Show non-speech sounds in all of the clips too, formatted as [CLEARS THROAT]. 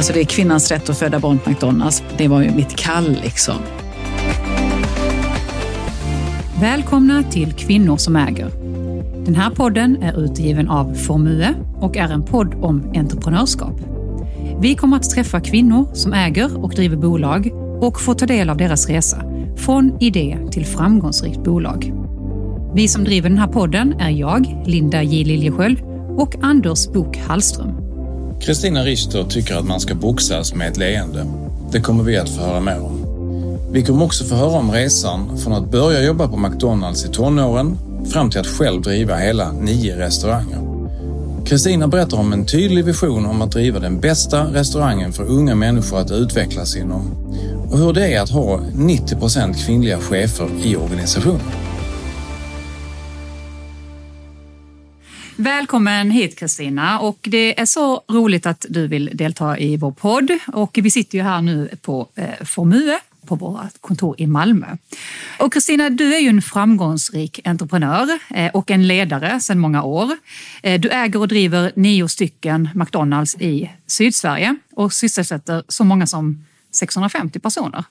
Alltså det är kvinnans rätt att föda barn på McDonalds. Det var ju mitt kall liksom. Välkomna till Kvinnor som äger. Den här podden är utgiven av Formue och är en podd om entreprenörskap. Vi kommer att träffa kvinnor som äger och driver bolag och få ta del av deras resa från idé till framgångsrikt bolag. Vi som driver den här podden är jag, Linda J Liljesköld och Anders Bok Hallström. Kristina Richter tycker att man ska boxas med ett leende. Det kommer vi att få höra mer om. Vi kommer också få höra om resan från att börja jobba på McDonalds i tonåren fram till att själv driva hela nio restauranger. Kristina berättar om en tydlig vision om att driva den bästa restaurangen för unga människor att utvecklas inom och hur det är att ha 90 procent kvinnliga chefer i organisationen. Välkommen hit Kristina och det är så roligt att du vill delta i vår podd och vi sitter ju här nu på eh, Formue på vårt kontor i Malmö. Och Kristina, du är ju en framgångsrik entreprenör eh, och en ledare sedan många år. Eh, du äger och driver nio stycken McDonalds i Sydsverige och sysselsätter så många som 650 personer.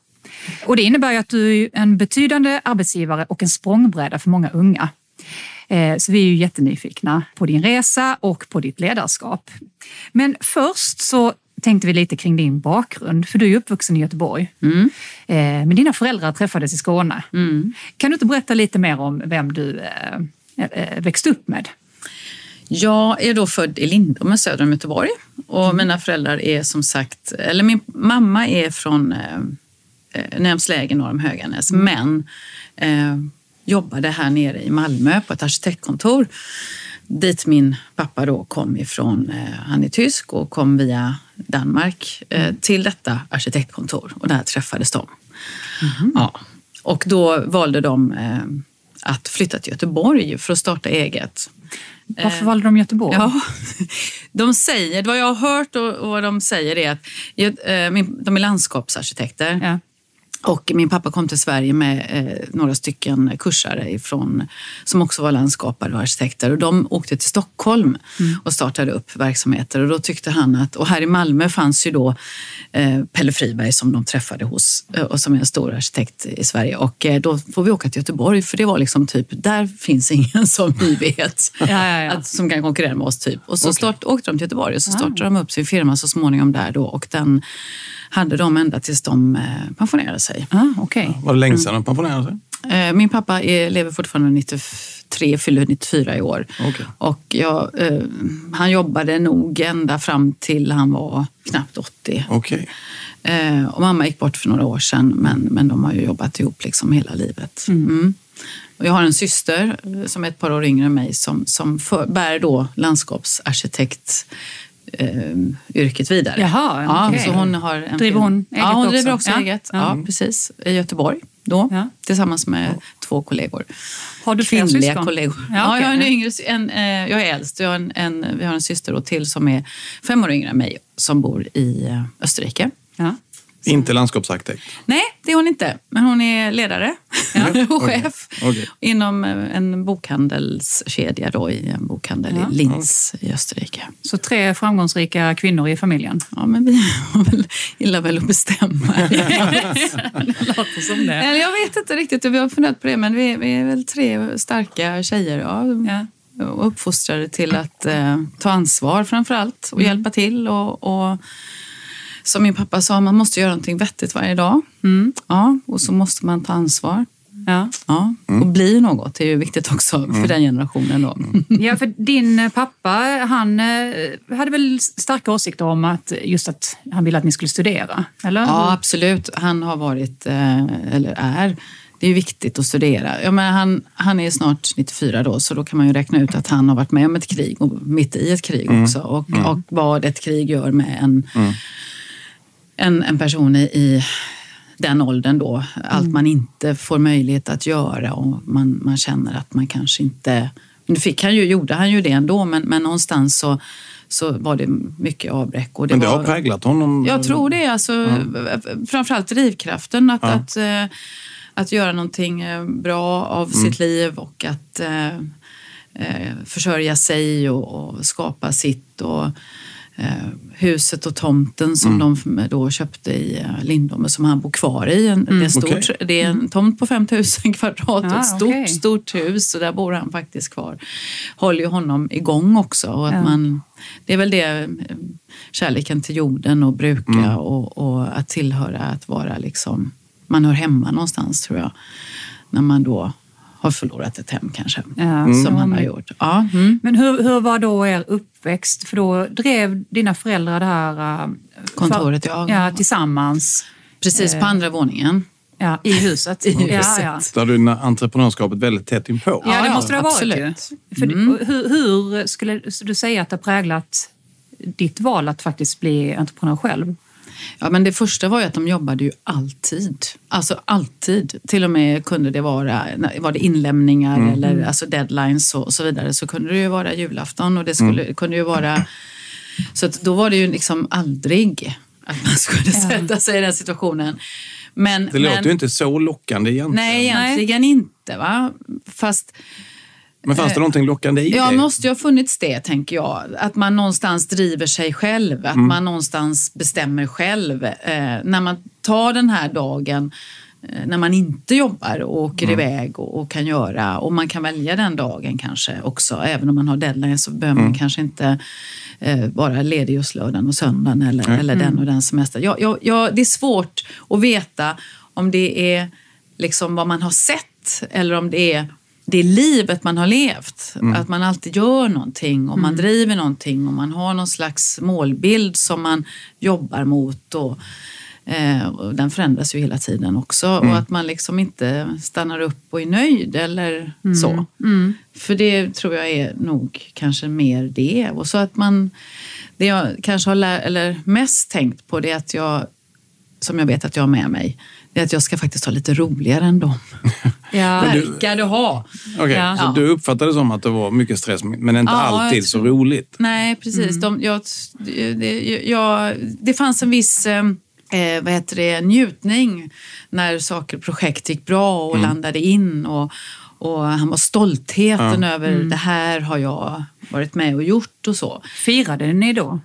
Och det innebär ju att du är en betydande arbetsgivare och en språngbräda för många unga. Eh, så vi är ju jättenyfikna på din resa och på ditt ledarskap. Men först så tänkte vi lite kring din bakgrund, för du är uppvuxen i Göteborg. Mm. Eh, men dina föräldrar träffades i Skåne. Mm. Kan du inte berätta lite mer om vem du eh, växte upp med? Jag är då född i Lindome söder om Göteborg och mm. mina föräldrar är som sagt, eller min mamma är från eh, Närmsläge norr om Höganäs, mm. men eh, jobbade här nere i Malmö på ett arkitektkontor dit min pappa då kom ifrån. Eh, han är tysk och kom via Danmark eh, till detta arkitektkontor och där träffades de. Mm. Ja. Och då valde de eh, att flytta till Göteborg för att starta eget. Varför valde de Göteborg? Ja, [LAUGHS] de säger, vad jag har hört och vad de säger är att de är landskapsarkitekter. Ja. Och min pappa kom till Sverige med eh, några stycken kursare ifrån, som också var landskapare och arkitekter. Och de åkte till Stockholm mm. och startade upp verksamheter. Och då tyckte han att, och här i Malmö fanns ju då eh, Pelle Friberg som de träffade hos eh, och som är en stor arkitekt i Sverige. Och eh, då får vi åka till Göteborg för det var liksom typ, där finns ingen [LAUGHS] som vi vet ja, ja, ja. Att, som kan konkurrera med oss. typ. Och så okay. start, åkte de till Göteborg och så startade de upp sin firma så småningom där då. Och den hade de ända tills de eh, pensionerade sig. Ah, okay. Ja, var det länge sedan de pensionerade sig? Eh, min pappa är, lever fortfarande 93, fyller 94 i år. Okay. Och jag, eh, han jobbade nog ända fram till han var knappt 80. Okay. Eh, och mamma gick bort för några år sedan men, men de har ju jobbat ihop liksom hela livet. Mm. Mm. Och jag har en syster som är ett par år yngre än mig som, som för, bär då landskapsarkitekt eh, yrket vidare. Jaha, ja, okay. så hon har en driver hon eget Ja, hon också? driver också ja. eget. Ja, mm. precis. I Göteborg då, ja. tillsammans med ja. två kollegor. Har du fler Kvinnliga syskon? kollegor. Ja, okay. ja, jag är en yngre, en, eh, jag är äldst. Jag har en, en, vi har en syster då till som är fem år yngre än mig som bor i eh, Österrike. Inte landskapsarkitekt? Nej, det är hon inte. Men hon är ledare [LAUGHS] ja. och chef okay. Okay. inom eh, en bokhandelskedja då, i en bokhandel ja. i Linz i Österrike. Så tre framgångsrika kvinnor i familjen? Ja, men vi gillar väl att bestämma. [LAUGHS] det låter som det. Jag vet inte riktigt, vi har funderat på det, men vi, vi är väl tre starka tjejer. Ja. ja och uppfostrade till att eh, ta ansvar framför allt och mm. hjälpa till och, och som min pappa sa, man måste göra någonting vettigt varje dag. Mm. Ja, och så måste man ta ansvar. Ja. Ja, mm. Och bli något det är ju viktigt också för mm. den generationen. Då. Mm. [LAUGHS] Ja, för din pappa han eh, hade väl starka åsikter om att just att han ville att ni skulle studera? Eller? Ja, absolut. Han har varit, eh, eller är, det är viktigt att studera. Ja, men han, han är snart 94 då, så då kan man ju räkna ut att han har varit med om ett krig och mitt i ett krig mm. också. Och, mm. och vad ett krig gör med en en, en person i, i den åldern då. Allt mm. man inte får möjlighet att göra och man, man känner att man kanske inte... Nu fick han ju, gjorde han ju det ändå, men, men någonstans så, så var det mycket avbräck. Och det men det var, har präglat honom? Jag tror det. Alltså, mm. Framförallt drivkraften att, ja. att, att, eh, att göra någonting eh, bra av mm. sitt liv och att eh, eh, försörja sig och, och skapa sitt. Och, huset och tomten som mm. de då köpte i Lindome som han bor kvar i. En, mm. det, är stort, okay. det är en mm. tomt på 5000 [LAUGHS] kvadrat och ett stort, okay. stort hus och där bor han faktiskt kvar. Håller ju honom igång också. Och att ja. man, det är väl det, kärleken till jorden och bruka mm. och, och, att tillhöra, att vara liksom, man hör hemma någonstans tror jag. När man då har förlorat ett hem kanske, mm. som man har gjort. Ja. Mm. Men hur, hur var då er uppväxt? För då drev dina föräldrar det här uh, kontoret för, ja. ja, tillsammans? Precis, på andra våningen. Ja, I huset. [LAUGHS] I huset. Ja, ja. Där du entreprenörskapet väldigt tätt inpå. Ja, det måste det ha varit absolut. ju. För mm. hur, hur, skulle du säga att det har präglat ditt val att faktiskt bli entreprenör själv? Ja, men det första var ju att de jobbade ju alltid. Alltså alltid. Till och med kunde det vara, var det inlämningar mm. eller alltså deadlines och, så vidare så kunde det ju vara julafton och det skulle, mm. kunde ju vara... Så då var det ju liksom aldrig att man skulle sätta sig i den situationen. Men, det låter ju inte så lockande egentligen. Nej, egentligen nej. inte. Va? Fast men fanns det eh, någonting lockande i det? Ja, måste ju ha funnits det, tänker jag. Att man någonstans driver sig själv, att mm. man någonstans bestämmer själv. Eh, när man tar den här dagen eh, när man inte jobbar och åker mm. iväg och, och, kan göra. Och man kan välja den dagen kanske också. Även om man har deadline så behöver mm. man kanske inte eh, vara ledig just lördagen och söndagen eller, mm. eller den och den semestern. Ja, ja, ja, det är svårt att veta om det är liksom vad man har sett eller om det är det livet man har levt. Mm. Att man alltid gör någonting och man mm. driver någonting och man har någon slags målbild som man jobbar mot. Och, eh, och den förändras ju hela tiden också. Mm. Och att man liksom inte stannar upp och är nöjd eller mm. så. Mm. För det tror jag är nog kanske mer det. Och så att man, det jag kanske har eller mest tänkt på det är att jag, som jag vet att jag har med mig, är att jag ska faktiskt ha lite roligare än dem. [LAUGHS] Ja. Verkar du ha. Okay, ja. Så du uppfattade det som att det var mycket stress, men inte ja, alltid så roligt? Nej, precis. Mm. De, jag, det, jag, det fanns en viss eh, eh, vad heter det, njutning när saker och projekt gick bra och mm. landade in. Och, och han var stoltheten ja. över mm. det här har jag varit med och gjort och så. Firade ni då?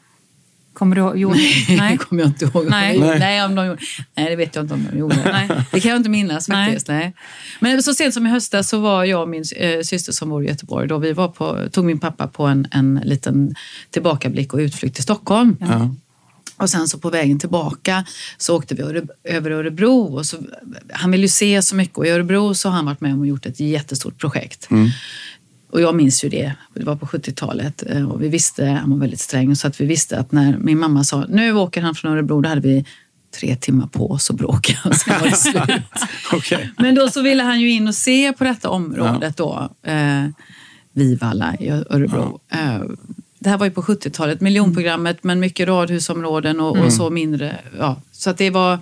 Kommer du ihåg? Nej, det kommer jag inte ihåg. Nej. Nej. om de gjorde. Nej, det vet jag inte om de gjorde. Nej. Det kan jag inte minnas faktiskt. Nej. Nej. Men så sent som i höstas så var jag och min äh, syster som bor i Göteborg. Då vi var på, tog min pappa på en, en liten tillbakablick och utflykt till Stockholm. Ja. Och sen så på vägen tillbaka så åkte vi över Örebro. Och så, han vill ju se så mycket och i Örebro så har han varit med om och gjort ett jättestort projekt. Mm. Och jag minns ju det, det var på 70-talet eh, och vi visste, han var väldigt sträng, så att vi visste att när min mamma sa nu åker han från Örebro, då hade vi tre timmar på oss att bråka och [LAUGHS] sen var det slut. [LAUGHS] okay. Men då så ville han ju in och se på detta området ja. då, eh, Vivalla i Örebro. Ja. Eh, det här var ju på 70-talet, miljonprogrammet, men mycket radhusområden och, mm. och så mindre. Ja, så att det var...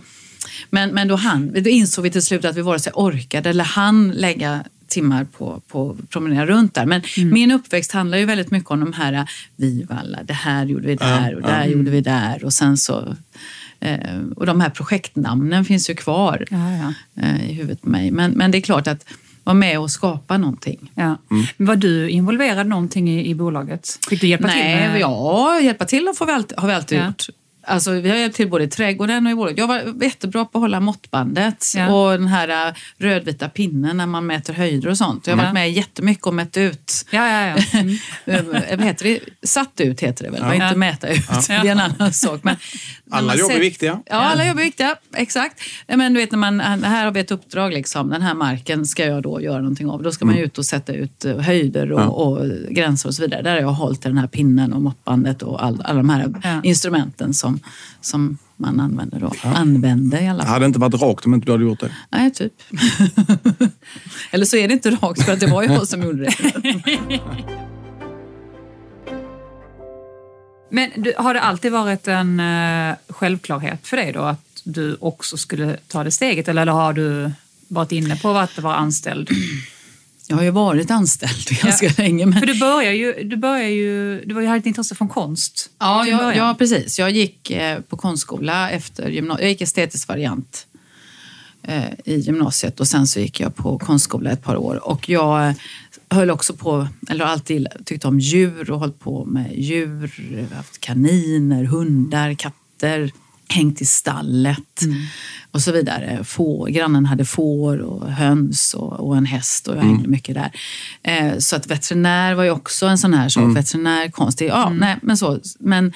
Men, men då, han, då insåg vi till slut att vi vare sig orkade eller han lägga timmar på, på att promenera runt där. Men mm. min uppväxt handlar ju väldigt mycket om de här Vivalla, det här gjorde vi där och där mm. gjorde vi där och sen så eh, och de här projektnamnen finns ju kvar ja, ja. Eh, i huvudet på mig. Men, men det är klart att vara med och skapa någonting. Ja. Mm. Var du involverad någonting i, i bolaget? Fick du hjälpa Nej, till? Med... Ja, hjälpa till har vi alltid, har vi alltid ja. gjort. Alltså, vi har hjälpt till både i trädgården och i bolaget. Jag var jättebra på att hålla måttbandet ja. och den här äh, rödvita pinnen när man mäter höjder och sånt. Jag har varit med jättemycket och mätt ut. Ja, ja, ja. Mm. [LAUGHS] vad heter det? Satt ut heter det väl, ja. inte mäta ut. Ja. [LAUGHS] Det är en annan sak. Men alla jobb är viktiga. Ja, alla jobb är viktiga. Exakt. Men du vet, när man, här har vi ett uppdrag. Liksom. Den här marken ska jag då göra någonting av. Då ska man mm. ut och sätta ut äh, höjder och, och, gränser och så vidare. Där har jag hållit den här pinnen och måttbandet och all, alla de här instrumenten som som, som man använder då. Ja. Använde i alla fall. Det hade inte varit rakt om inte du hade gjort det. Nej, typ. [LAUGHS] Eller så är det inte rakt för att det var [LAUGHS] jag som gjorde det. [LAUGHS] Men du, har det alltid varit en uh, självklarhet för dig då att du också skulle ta det steget eller har du varit inne på att vara anställd? [CLEARS THROAT] Jag har ju varit anställd [LAUGHS] ganska ja. länge. Men... För du börjar ju, du börjar ju, du hade ett intresse från konst. Ja, jag, ja, precis. Jag gick eh, på konstskola efter gymnasiet. Jag gick estetisk variant eh, i gymnasiet och sen så gick jag på konstskola ett par år. Och jag höll också på, eller alltid tyckt om djur och hållit på med djur. Haft kaniner, hundar, katter hängt i stallet mm. och så vidare. Få, grannen hade får och höns och, och en häst och jag hängde mm. mycket där. Eh, så att veterinär var ju också en sån här sak. Mm. Veterinärkonst, ja, mm. nej, men så. Men,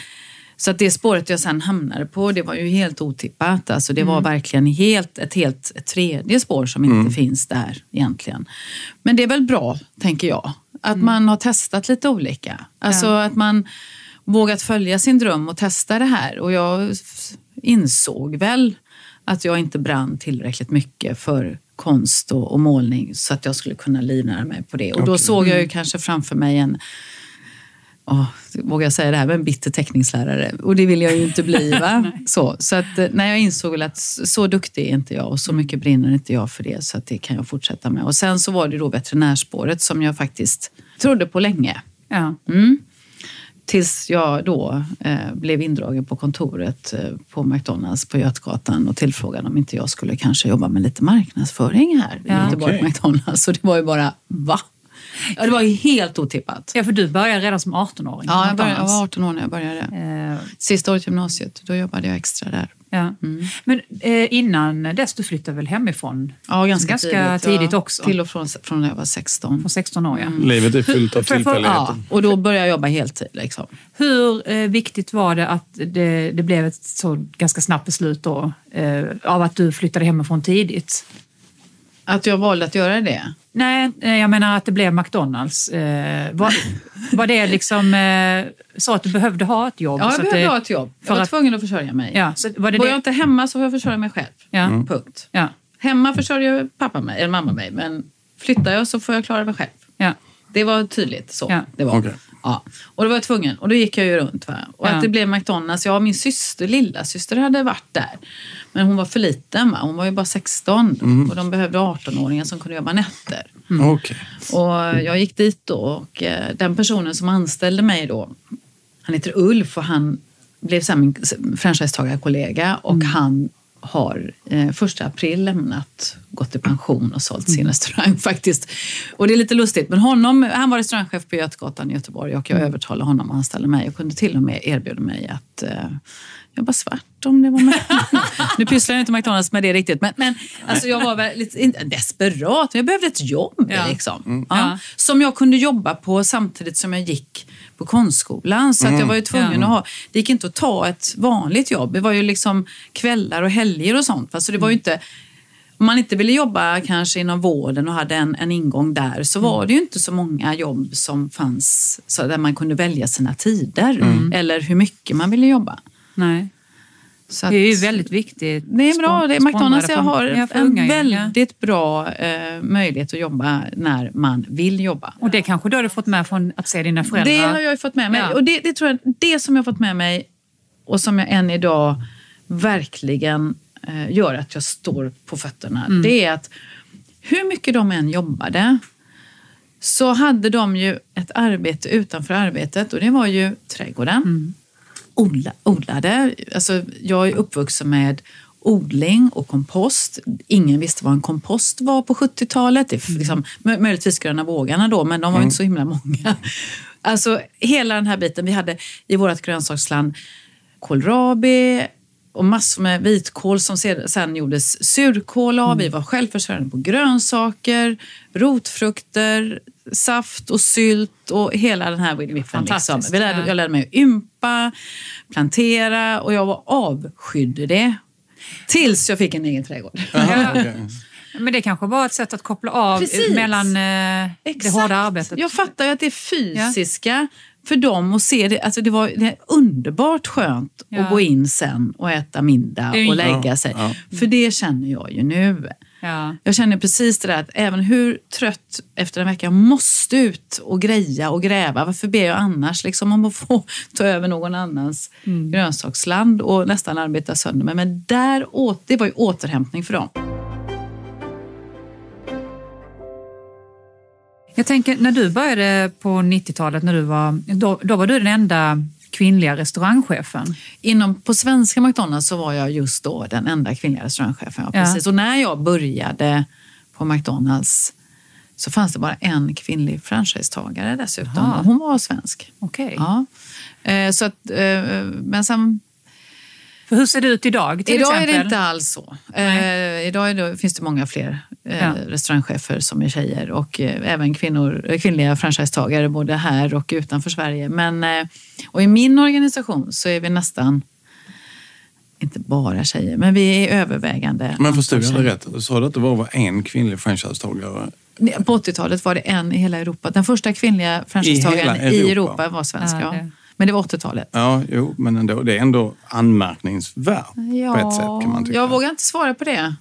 så att det spåret jag sen hamnade på, det var ju helt otippat. Alltså det var mm. verkligen helt, ett helt ett tredje spår som inte mm. finns där egentligen. Men det är väl bra, tänker jag, att mm. man har testat lite olika. Alltså ja. att man vågat följa sin dröm och testa det här. Och jag insåg väl att jag inte brann tillräckligt mycket för konst och, och målning så att jag skulle kunna livnära mig på det. Och då okay. såg jag ju mm. kanske framför mig en Oh, vågar jag säga det här, en bitter teckningslärare. Och det vill jag ju inte bli. Va? [LAUGHS] så, så att, eh, när jag insåg att så duktig är inte jag och så mycket brinner inte jag för det. Så att det kan jag fortsätta med. Och sen så var det då veterinärspåret som jag faktiskt trodde på länge. Ja. Mm. Tills jag då eh, blev indragen på kontoret eh, på McDonalds på Götgatan och tillfrågade om inte jag skulle kanske jobba med lite marknadsföring här i ja, Göteborg okay. McDonalds. Så det var ju bara, va? Ja, det var ju helt otippat. Ja, för du började redan som 18-åring. Ja, jag, började, jag var 18 år när jag började. Eh. Sista året i gymnasiet, då jobbade jag extra där. Ja. Mm. Men eh, innan dess, du flyttade väl hemifrån? Ja, ganska, ganska tidigt, tidigt ja. också? Till och från, från när jag var 16. Från 16 år, ja. Mm. Livet är fyllt av tillfälligheter. Ja, och då började jag jobba heltid. Liksom. Hur eh, viktigt var det att det, det, blev ett så ganska snabbt beslut då, eh, av att du flyttade hemifrån tidigt? Att jag valde att göra det? Nej, eh, jag menar att det blev McDonalds. Eh, var, var det liksom eh, så att du behövde ha ett jobb? Ja, jag behövde det, ha ett jobb. Jag var att, tvungen att försörja mig. Ja, så var det Var det? jag inte hemma så får jag försörja mig själv. Ja. Mm. Punkt. Ja. Hemma försörjer pappa mig, eller mamma mig, men flyttar jag så får jag klara mig själv. Ja. Det var tydligt så. Ja. Det var. Okay. Ja. Och då var jag tvungen. Och då gick jag ju runt. Va? Och ja. att det blev McDonalds. Ja, min syster, lilla syster hade varit där. Men hon var för liten. Va? Hon var ju bara 16. Mm. Och de behövde 18-åringar som kunde jobba nätter. Mm. Okay. Och jag gick dit då. Och eh, den personen som anställde mig då. Han heter Ulf och han blev så min franchisetagarkollega. Och mm. han har eh, första april lämnat, gått i pension och sålt sin mm. restaurang [LAUGHS] faktiskt. Och det är lite lustigt, men honom, han var restaurangchef på Götgatan i Göteborg och jag mm. övertalade honom att anställa mig och kunde till och med erbjuda mig att eh, jobba svart om det var med. [LAUGHS] nu pysslar jag inte McDonalds med det riktigt, men, men alltså jag var väl lite inte desperat. Jag behövde ett jobb ja. liksom. Mm. Ja. Som jag kunde jobba på samtidigt som jag gick på konstskolan. Så mm. att jag var ju tvungen ja. att ha, det gick inte att ta ett vanligt jobb. Det var ju liksom kvällar och helger och sånt. Så det var ju mm. inte, om man inte ville jobba kanske inom vården och hade en, en ingång där så var mm. det ju inte så många jobb som fanns så där man kunde välja sina tider mm. eller hur mycket man ville jobba. Nej. Så det är ju väldigt viktigt. Det är bra. Det, McDonalds jag har en unga, väldigt ja. bra eh, möjlighet att jobba när man vill jobba. Och det kanske du har fått med från att se dina föräldrar? Det har jag fått med mig. Ja. Och det, det, tror jag, det som jag har fått med mig och som jag än idag verkligen eh, gör att jag står på fötterna, mm. det är att hur mycket de än jobbade så hade de ju ett arbete utanför arbetet och det var ju trädgården. Mm odla, odlade. Alltså, jag är uppvuxen med odling och kompost. Ingen visste vad en kompost var på 70-talet. Det, mm. liksom, möjligtvis gröna vågarna då, men de var mm. inte så himla många. Alltså hela den här biten. Vi hade i vårt grönsaksland kålrabi och massor med vitkål som sen gjordes surkål av. Mm. Vi var självförsörjande på grönsaker, rotfrukter, saft och sylt och hela den här viffen. Liksom. Vi lärde, jag lärde mig att ympa, plantera och jag var avskydde det. Tills jag fick en egen trädgård. Aha, okay. [LAUGHS] Men det kanske var ett sätt att koppla av Precis. mellan eh, det hårda arbetet. Jag fattar ju att det fysiska. För dem att se det. Alltså det var det underbart skönt ja. att gå in sen och äta middag och lägga sig. Ja. För det känner jag ju nu. Ja. Jag känner precis det där att även hur trött efter en vecka jag måste ut och greja och gräva. Varför ber jag annars liksom om att få ta över någon annans mm. grönsaksland och nästan arbeta sönder mig. Men där åt, det var ju återhämtning för dem. Jag tänker när du började på 90-talet, när du var, då, då var du den enda kvinnliga restaurangchefen. Inom, på svenska McDonalds så var jag just då den enda kvinnliga restaurangchefen. Ja, precis. Ja. Och när jag började på McDonalds så fanns det bara en kvinnlig franchisetagare dessutom. Aha. Hon var svensk. Okay. Ja. Eh, så att, eh, men sen för hur ser det ut idag? Till idag exempel? är det inte alls så. Eh, idag det, finns det många fler eh, ja. restaurangchefer som är tjejer och eh, även kvinnor, eh, kvinnliga franchisetagare både här och utanför Sverige. Men, eh, och I min organisation så är vi nästan inte bara tjejer, men vi är övervägande. Men förstod jag det rätt? Sa du att det var bara en kvinnlig franchisetagare? På 80-talet var det en i hela Europa. Den första kvinnliga franchisetagaren i, i Europa var svensk. Ja, men det var 80-talet. Ja, jo, men ändå, det är ändå anmärkningsvärt ja, på ett sätt kan man tycka. Jag vågar inte svara på det.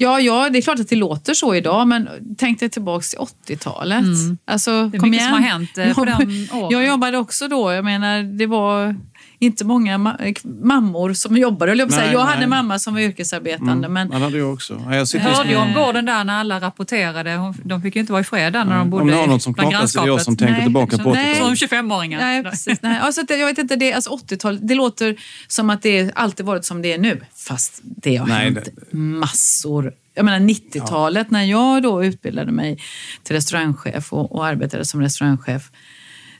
Ja, ja, det är klart att det låter så idag, men tänk dig tillbaka till 80-talet. Mm. Alltså, det är mycket igen. som har hänt eh, på de åren. Jag jobbade också då. Jag menar, det var inte många ma mammor som jobbade. Jag, nej, jag hade mamma som var yrkesarbetande. Mm, men... Man hade jag också. Jag, jag hörde ju om gården där när alla rapporterade. De fick ju inte vara i fred där när de bodde Om ni har något som knockar så är det jag som tänker nej, tillbaka på 80-talet. Som 25-åringar. Nej, precis, nej. Alltså, jag vet inte, det, alltså 80-talet, det låter som att det alltid varit som det är nu. Fast det har nej, hänt det... massor jag menar 90-talet ja. när jag då utbildade mig till restaurangchef och, och arbetade som restaurangchef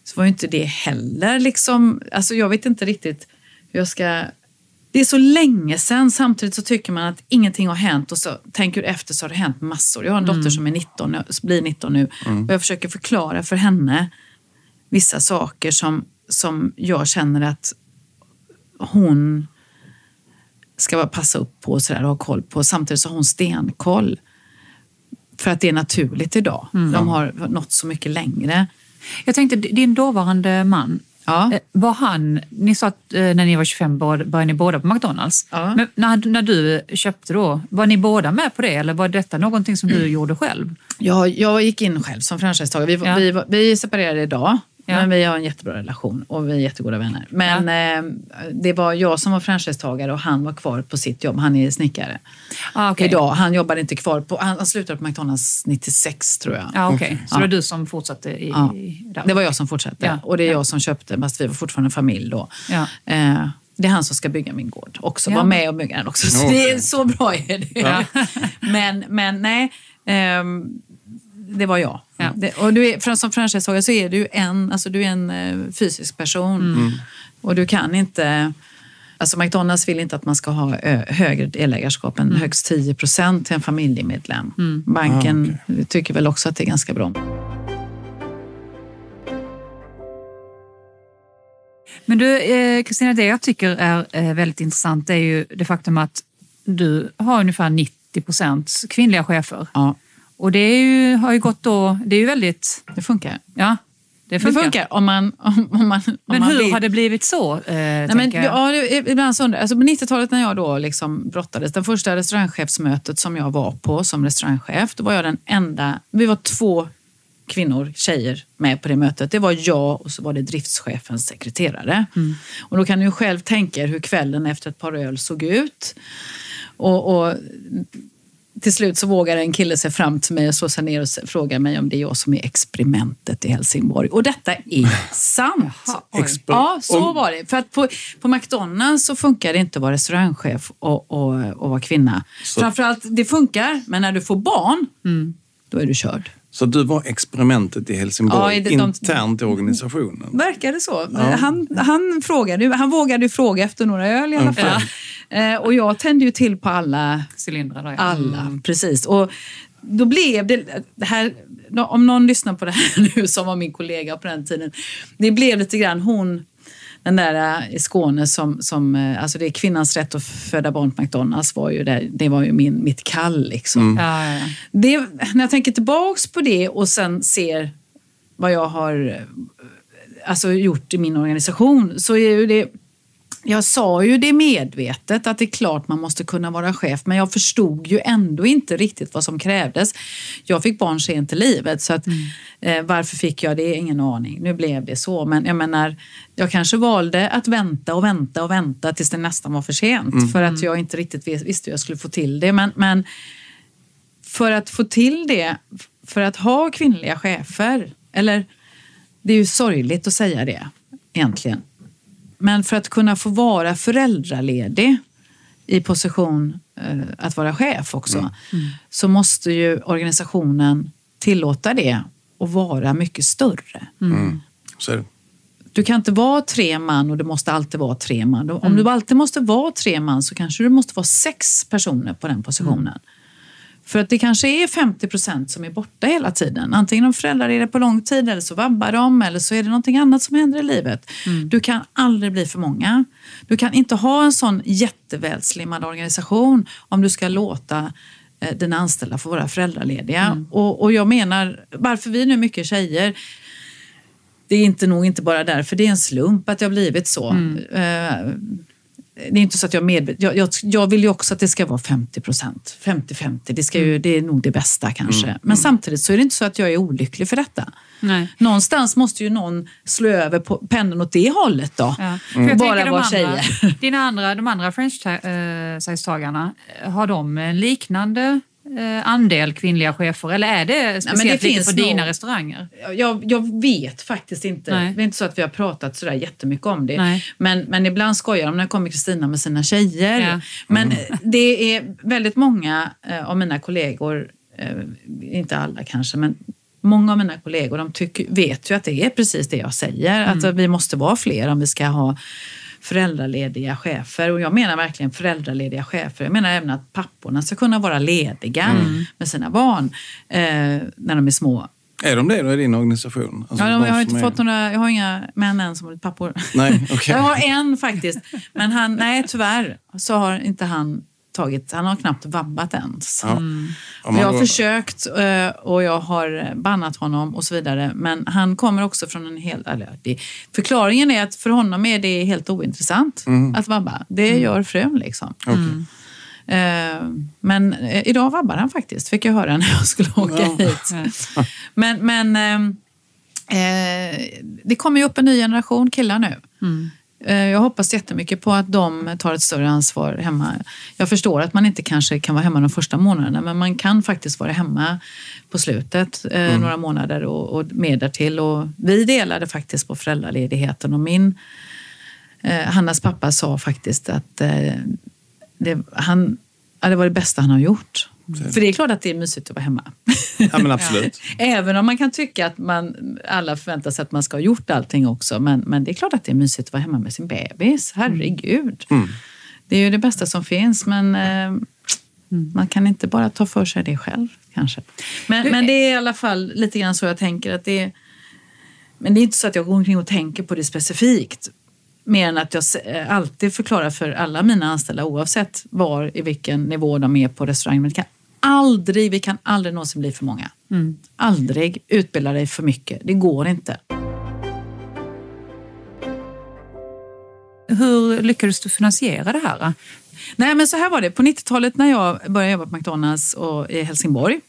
så var ju inte det heller liksom, alltså jag vet inte riktigt hur jag ska det är så länge sedan, samtidigt så tycker man att ingenting har hänt och så tänker du efter så har det hänt massor. Jag har en mm. dotter som är 19, blir 19 nu mm. och jag försöker förklara för henne vissa saker som, som jag känner att hon ska passa upp på och, så där, och ha koll på. Samtidigt så har hon stenkoll. För att det är naturligt idag. Mm. De har nått så mycket längre. Jag tänkte, din dåvarande man, Ja. Eh, var han, ni sa att eh, när ni var 25 började ni båda på McDonalds. Ja. Men när, när du köpte då, var ni båda med på det eller var detta någonting som du mm. gjorde själv? Ja, jag gick in själv som franchisetagare. Vi, ja. vi, vi separerade idag Ja. Men vi har en jättebra relation och vi är jättegoda vänner. Men ja. eh, det var jag som var franchisetagare och han var kvar på sitt jobb. Han är snickare. Ah, okay. Idag, han jobbade inte kvar. På, han, han slutade på McDonalds 96 tror jag. Ah, okay. Så ja. det var du som fortsatte? I, ja. det var jag som fortsatte. Och det är jag som köpte, fast vi var fortfarande familj då. Eh, det är han som ska bygga min gård också. Ja. Var med och bygga den också. Så det är så bra är det. Ja. [LAUGHS] men, men nej. Um, det var jag. Ja. Det, och du är, som franchisetagare så är du en, alltså du är en uh, fysisk person. Mm. mm. Och du kan inte... Alltså McDonalds vill inte att man ska ha högre delägarskap än mm. högst 10 procent till en familjemedlem. Mm. Banken ah, okay. tycker väl också att det är ganska bra. Men du, eh, Kristina, det jag tycker är eh, väldigt intressant är ju det faktum att du har ungefär 90 procent kvinnliga chefer. Ja. Och det ju, har ju gått då, det är ju väldigt... Det funkar. Ja, det funkar. Det funkar om man, om, om man om Men man hur vill. har det blivit så? Eh, Nej, men, ja, det, ibland så undrar, alltså På 90-talet när jag då liksom brottades, det första restaurangchefsmötet som jag var på som restaurangchef, då var jag den enda, vi var två kvinnor, tjejer, med på det mötet. Det var jag och så var det driftschefens sekreterare. Mm. Och då kan du själv tänka er hur kvällen efter ett par öl såg ut. Och, och till slut så vågar en kille sig fram till mig och slå sig ner och fråga mig om det är jag som är experimentet i Helsingborg. Och detta är sant. ja, så var det. För att på, på McDonalds så funkar det inte att vara restaurangchef och, och, och vara kvinna. Så. Framförallt, det funkar, men när du får barn, mm. då är du körd. Så du var experimentet i Helsingborg ja, det, internt i organisationen? Verkar det så. Ja. Han, han, frågade, han vågade fråga efter några öl i alla fall. Ja. Eh, och jag tände ju till på alla cylindrar. Alla, mm. precis. Och då blev det, det här, om någon lyssnar på det här [LAUGHS] nu som var min kollega på den tiden. Det blev lite grann hon den där äh, i Skåne som, som äh, alltså det är kvinnans rätt att föda barn på McDonalds var ju det, det var ju min, mitt kall liksom. Mm. Ja, ja, ja. Det, när jag tänker tillbaks på det och sen ser vad jag har äh, alltså, gjort i min organisation så är ju det jag sa ju det medvetet att det är klart man måste kunna vara chef men jag förstod ju ändå inte riktigt vad som krävdes. Jag fick barn sent i livet så att mm. eh, varför fick jag det? Ingen aning. Nu blev det så men jag menar jag kanske valde att vänta och vänta och vänta tills det nästan var för sent mm. för att jag inte riktigt visste hur jag skulle få till det. Men, men för att få till det, för att ha kvinnliga chefer eller det är ju sorgligt att säga det egentligen. Men för att kunna få vara föräldraledig i position eh, att vara chef också, mm. Mm. så måste ju organisationen tillåta det och vara mycket större. Mm. Så är det. Du kan inte vara tre man och det måste alltid vara tre man. Om mm. du alltid måste vara tre man så kanske du måste vara sex personer på den positionen. För att det kanske är 50 procent som är borta hela tiden. Antingen de föräldrar är det på lång tid eller så vabbar de eller så är det någonting annat som händer i livet. Mm. Du kan aldrig bli för många. Du kan inte ha en sån jättevälslimmad organisation om du ska låta eh, dina anställda få vara föräldralediga. Mm. Och, och jag menar, varför vi nu mycket tjejer det är inte nog inte bara därför, det är en slump att det har blivit så. Mm. Eh, det är inte så att jag medvetet... Jag, jag, jag, vill ju också att det ska vara 50 procent. 50-50, det, mm. det är nog det bästa kanske. Mm. Men mm. samtidigt så är det inte så att jag är olycklig för detta. Nej. Någonstans måste ju någon slå över på pendeln åt det hållet då. Ja. Mm. Bara vara tjejer. Dina andra, de andra franchise-tagarna, har de en liknande Eh, andel kvinnliga chefer eller är det speciellt Nej, det för dina restauranger? Jag, jag, vet faktiskt inte. Nej. Det är inte så att vi har pratat sådär jättemycket om det. Men, men ibland skojar de när kommer Kristina med sina tjejer. Ja. Men mm. det är väldigt många eh, av mina kollegor, eh, inte alla kanske, men Många av mina kollegor de tycker, vet ju att det är precis det jag säger, mm. att vi måste vara fler om vi ska ha föräldralediga chefer. Och jag menar verkligen föräldralediga chefer. Jag menar även att papporna ska kunna vara lediga mm. med sina barn eh, när de är små. Är de det då i din organisation? Alltså ja, jag har inte är... fått några, jag har inga män än som har blivit pappor. Nej, okay. [LAUGHS] Jag har en faktiskt, men han, nej tyvärr så har inte han tagit, han har knappt vabbat ens. Ja. Mm. Jag har försökt eh, och jag har bannat honom och så vidare. Men han kommer också från en helt... Eller, det, förklaringen är att för honom är det helt ointressant mm. att vabba. Det mm. gör frun liksom. Okay. Mm. Eh, men eh, idag vabbar han faktiskt, fick jag höra när jag skulle åka ja. hit. Men, men det kommer ju upp en ny generation killar nu. Mm. Eh, jag hoppas jättemycket på att de tar ett större ansvar hemma. Jag förstår att man inte kanske kan vara hemma de första månaderna men man kan faktiskt vara hemma på slutet eh, mm. några månader och, och mer därtill. Och vi delade faktiskt på föräldraledigheten och min eh, Hannas pappa sa faktiskt att eh, det, han, ja, det var det bästa han har gjort. För det är klart att det är mysigt att vara hemma. Ja, men absolut. [LAUGHS] Även om man kan tycka att man, alla förväntar sig att man ska ha gjort allting också. Men, men det är klart att det är mysigt att vara hemma med sin bebis. Herregud. Mm. Det är ju det bästa som finns men eh, mm. man kan inte bara ta för sig det själv kanske. Men, men det är i alla fall lite grann så jag tänker att det är men det är inte så att jag går omkring och tänker på det specifikt. Mer än att jag eh, alltid förklarar för alla mina anställda oavsett var i vilken nivå de är på restaurangen. Men det kan aldrig, vi kan aldrig någonsin bli för många. Mm. Aldrig utbilda dig för mycket. Det går inte. Hur lyckades du finansiera det här? Nej, men så här var det. På 90-talet när jag började jobba på McDonalds och i Helsingborg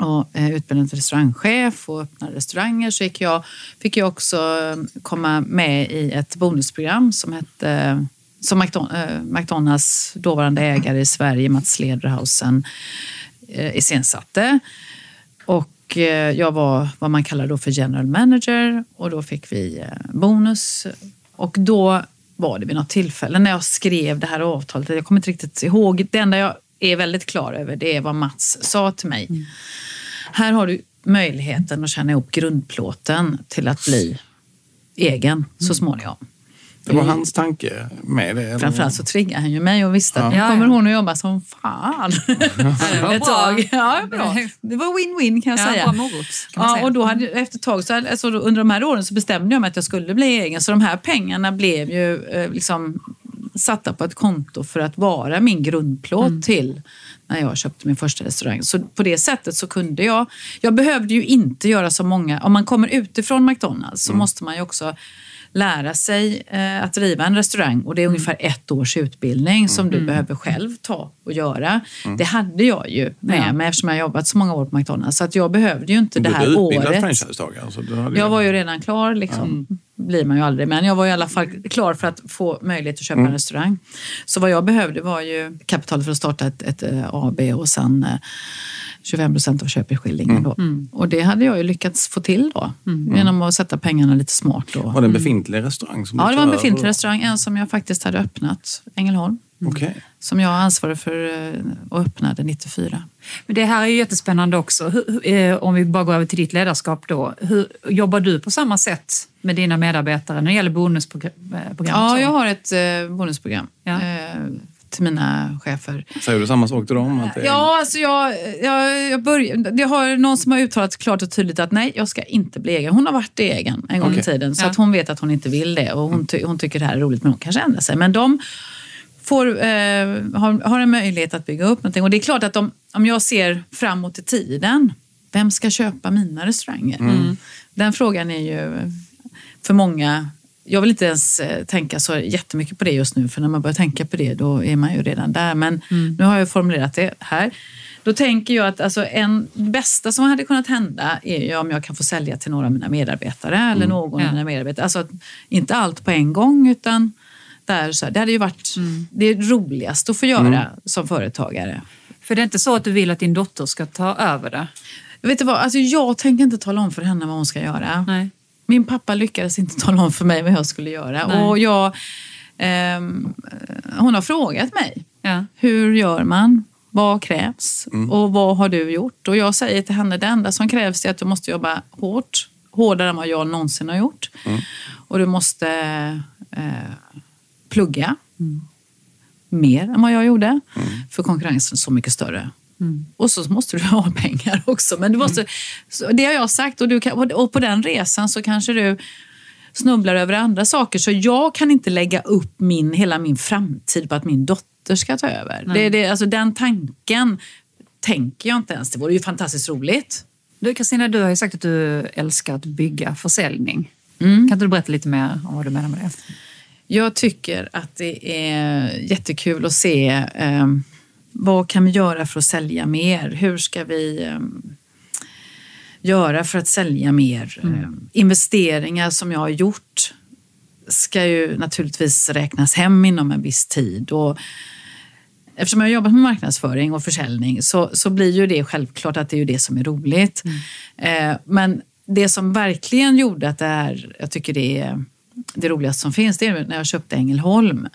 och eh, utbildade till restaurangchef och öppnade restauranger så jag, fick jag också eh, komma med i ett bonusprogram som hette som eh, McDonalds dåvarande ägare i Sverige, Mats Lederhausen, iscensatte. Och jag var vad man kallar då för general manager och då fick vi bonus. Och då var det vid något tillfälle när jag skrev det här avtalet, jag kommer inte riktigt ihåg, det enda jag är väldigt klar över det är vad Mats sa till mig. Mm. Här har du möjligheten att känna ihop grundplåten till att bli egen mm. så småningom. Det var hans tanke med det? Framförallt så triggade han ju mig och visste att ja. nu kommer hon att jobba som fan. [LAUGHS] ett tag. Ja, bra. Det var win-win kan jag ja, säga. Morot, kan ja, och då hade, efter ett tag, så, alltså, under de här åren så bestämde jag mig att jag skulle bli egen. Så de här pengarna blev ju eh, liksom satta på ett konto för att vara min grundplåt mm. till när jag köpte min första restaurang. Så på det sättet så kunde jag. Jag behövde ju inte göra så många. Om man kommer utifrån McDonalds så mm. måste man ju också lära sig eh, att driva en restaurang och det är mm. ungefär ett års utbildning som mm. du behöver själv ta och göra. Mm. Det hade jag ju med ja. mig eftersom jag jobbat så många år på McDonalds så att jag behövde ju inte det här året. franchisetagare? Jag var ju redan klar liksom. Ja blir man ju aldrig, men jag var i alla fall klar för att få möjlighet att köpa mm. en restaurang. Så vad jag behövde var ju kapital för att starta ett, ett, eh, AB och sen 25 procent av köpeskillingen. Mm. Då. Mm. Och det hade jag ju lyckats få till då, mm. genom att sätta pengarna lite smart. Då. Var det en befintlig restaurang? Som ja, det var en befintlig restaurang. En som jag faktiskt hade öppnat, Ängelholm. Okay. Som jag ansvarade för eh, och öppnade 94. Men det här är ju jättespännande också. Hur, eh, om vi bara går över till ditt ledarskap då. Hur, jobbar du på samma sätt med dina medarbetare när det gäller bonusprogram? Ja, jag har ett bonusprogram. Ja till mina chefer. Säger du samma sak till dem? Att är... Ja, alltså jag, jag, jag, börjar, jag har någon som har uttalat klart och tydligt att nej, jag ska inte bli egen. Hon har varit egen en gång okay. i tiden så ja. att hon vet att hon inte vill det och hon, ty, hon tycker det här är roligt men hon kanske ändrar sig. Men de får, eh, har, har en möjlighet att bygga upp någonting och det är klart att de, om jag ser framåt i tiden, vem ska köpa mina restauranger? Mm. Den frågan är ju för många jag vill inte ens eh, tänka så jättemycket på det just nu, för när man börjar tänka på det då är man ju redan där. Men mm. nu har jag formulerat det här. Då tänker jag att alltså, en, bästa som hade kunnat hända är ju om jag kan få sälja till några av mina medarbetare mm. eller någon ja. av mina medarbetare. Alltså inte allt på en gång utan där, så här, det hade ju varit mm. det roligaste att få göra mm. som företagare. För det är inte så att du vill att din dotter ska ta över det? Vet du vad, alltså jag tänker inte tala om för henne vad hon ska göra. Nej. Min pappa lyckades inte tala om för mig vad jag skulle göra. Nej. Och jag, eh, hon har frågat mig. Ja. Hur gör man? Vad krävs? Mm. Och vad har du gjort? Och jag säger till henne, det enda som krävs är att du måste jobba hårt. Hårdare än vad jag någonsin har gjort. Mm. Och du måste eh, plugga. Mm. Mer än vad jag gjorde. Mm. För konkurrensen är så mycket större. Mm. Och så måste du [LAUGHS] ha pengar också. Men du måste, mm. Det har jag sagt och, du kan, och på den resan så kanske du snubblar över andra saker. Så jag kan inte lägga upp min, hela min framtid på att min dotter ska ta över. Det, det, alltså den tanken tänker jag inte ens. Det vore ju fantastiskt roligt. Du Kristina, du har ju sagt att du älskar att bygga försäljning. Mm. Kan inte du berätta lite mer om vad du menar med det? Jag tycker att det är jättekul att se eh, vad kan vi göra för att sälja mer? Hur ska vi um, göra för att sälja mer? Mm. Um, investeringar som jag har gjort ska ju naturligtvis räknas hem inom en viss tid. Och eftersom jag har jobbat med marknadsföring och försäljning så, så blir ju det självklart att det är ju det som är roligt. Mm. Eh, men det som verkligen gjorde att det är, jag tycker det är det roligaste som finns, det är när jag köpte Ängelholm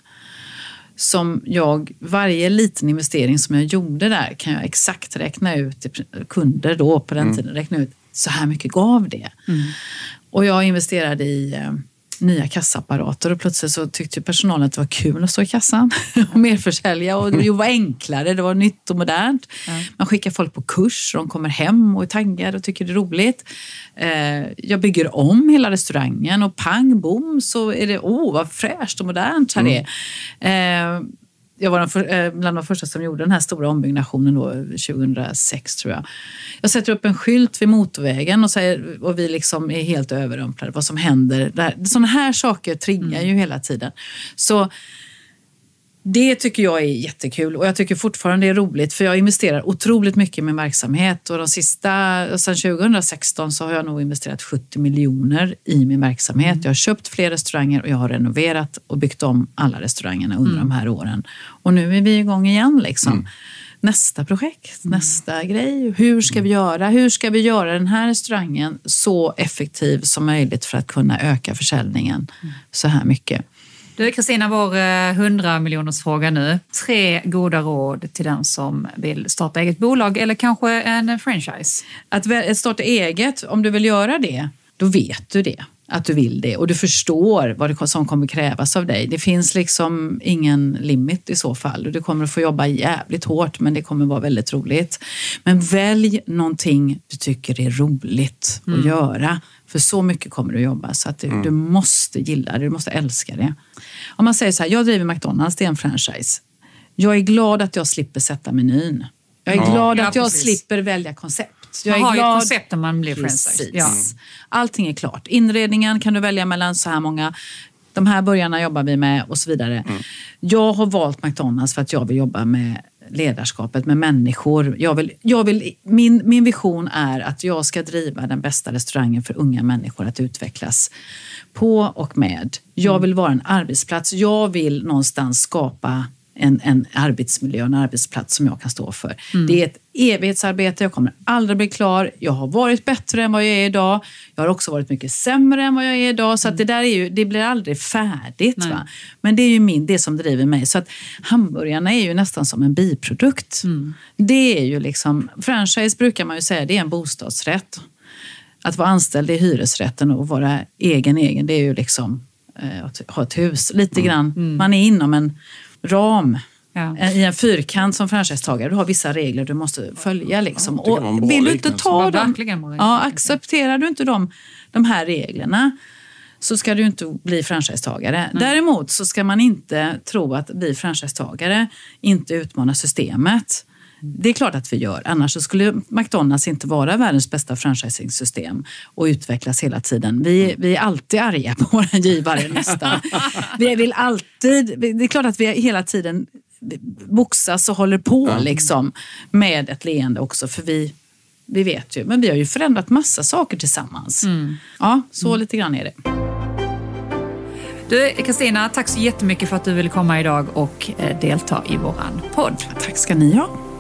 som jag, varje liten investering som jag gjorde där kan jag exakt räkna ut kunder då på den mm. tiden, räkna ut så här mycket gav det. Mm. Och jag investerade i eh, nya kassaapparater och plötsligt så tyckte personalen att det var kul att stå i kassan [LAUGHS] och merförsälja och det var enklare, det var nytt och modernt. Man skickar folk på kurs och de kommer hem och är taggade och tycker det är roligt. Eh, jag bygger om hela restaurangen och pang bom så är det, åh vad fräscht och modernt här mm. är. Jag var för, eh, bland de första som gjorde den här stora ombyggnationen då, 2006 tror jag. Jag sätter upp en skylt vid motorvägen och, säger, och vi liksom är helt överrumplade vad som händer. Sådana här saker triggar mm. ju hela tiden. Så det tycker jag är jättekul och jag tycker fortfarande det är roligt för jag investerar otroligt mycket i min verksamhet och de sista, sedan 2016 så har jag nog investerat 70 miljoner i min verksamhet. Mm. Jag har köpt fler restauranger och jag har renoverat och byggt om alla restaurangerna under mm. de här åren. Och nu är vi igång igen liksom. Mm. Nästa projekt, mm. nästa grej. Hur ska vi göra? Hur ska vi göra den här restaurangen så effektiv som möjligt för att kunna öka försäljningen mm. så här mycket? Du Kristina, vår 100 eh, miljoners fråga nu. Tre goda råd till den som vill starta eget bolag eller kanske en franchise. Att starta eget, om du vill göra det, då vet du det att du vill det och du förstår vad det som kommer krävas av dig. Det finns liksom ingen limit i så fall. Du kommer att få jobba jävligt hårt men det kommer vara väldigt roligt. Men välj någonting du tycker är roligt mm. att göra. För så mycket kommer du jobba så att du, mm. du måste gilla det, du måste älska det. Om man säger så här, jag driver McDonalds, det är en franchise. Jag är glad att jag slipper sätta menyn. Jag är ja. glad att ja, jag slipper välja koncept. Jag man har glad... ju ett koncept när man blir franchise. Ja. Allting är klart. Inredningen kan du välja mellan så här många. De här burgarna jobbar vi med och så vidare. Mm. Jag har valt McDonalds för att jag vill jobba med ledarskapet med människor. Jag vill, jag vill, min, min vision är att jag ska driva den bästa restaurangen för unga människor att utvecklas på och med. Jag vill vara en arbetsplats. Jag vill någonstans skapa en, en arbetsmiljö och en arbetsplats som jag kan stå för. Mm. Det är ett evighetsarbete, jag kommer aldrig bli klar. Jag har varit bättre än vad jag är idag. Jag har också varit mycket sämre än vad jag är idag. Så att det där är ju, det blir aldrig färdigt. Va? Men det är ju min, det som driver mig. Så att hamburgarna är ju nästan som en biprodukt. Mm. Det är ju liksom, franchise brukar man ju säga, det är en bostadsrätt. Att vara anställd i hyresrätten och vara egen egen, det är ju liksom att ha ett hus. Lite mm. grann, mm. man är inom en ram. Ja. I en fyrkant som franchisetagare, du har vissa regler du måste följa. Liksom. Ja, och vill du inte ta dem, ja, accepterar du inte dem, de här reglerna så ska du inte bli franchisetagare. Däremot så ska man inte tro att bli franchisetagare inte utmanar systemet. Det är klart att vi gör, annars skulle McDonalds inte vara världens bästa franchising-system och utvecklas hela tiden. Vi, vi är alltid arga på våra givare [LAUGHS] nästan. vi vill alltid, det är klart att vi hela tiden boxas och håller på ja. liksom, med ett leende också, för vi, vi vet ju. Men vi har ju förändrat massa saker tillsammans. Mm. Ja, så mm. lite grann är det. Du, Kristina, tack så jättemycket för att du ville komma idag och eh, delta i våran podd. Tack ska ni ha.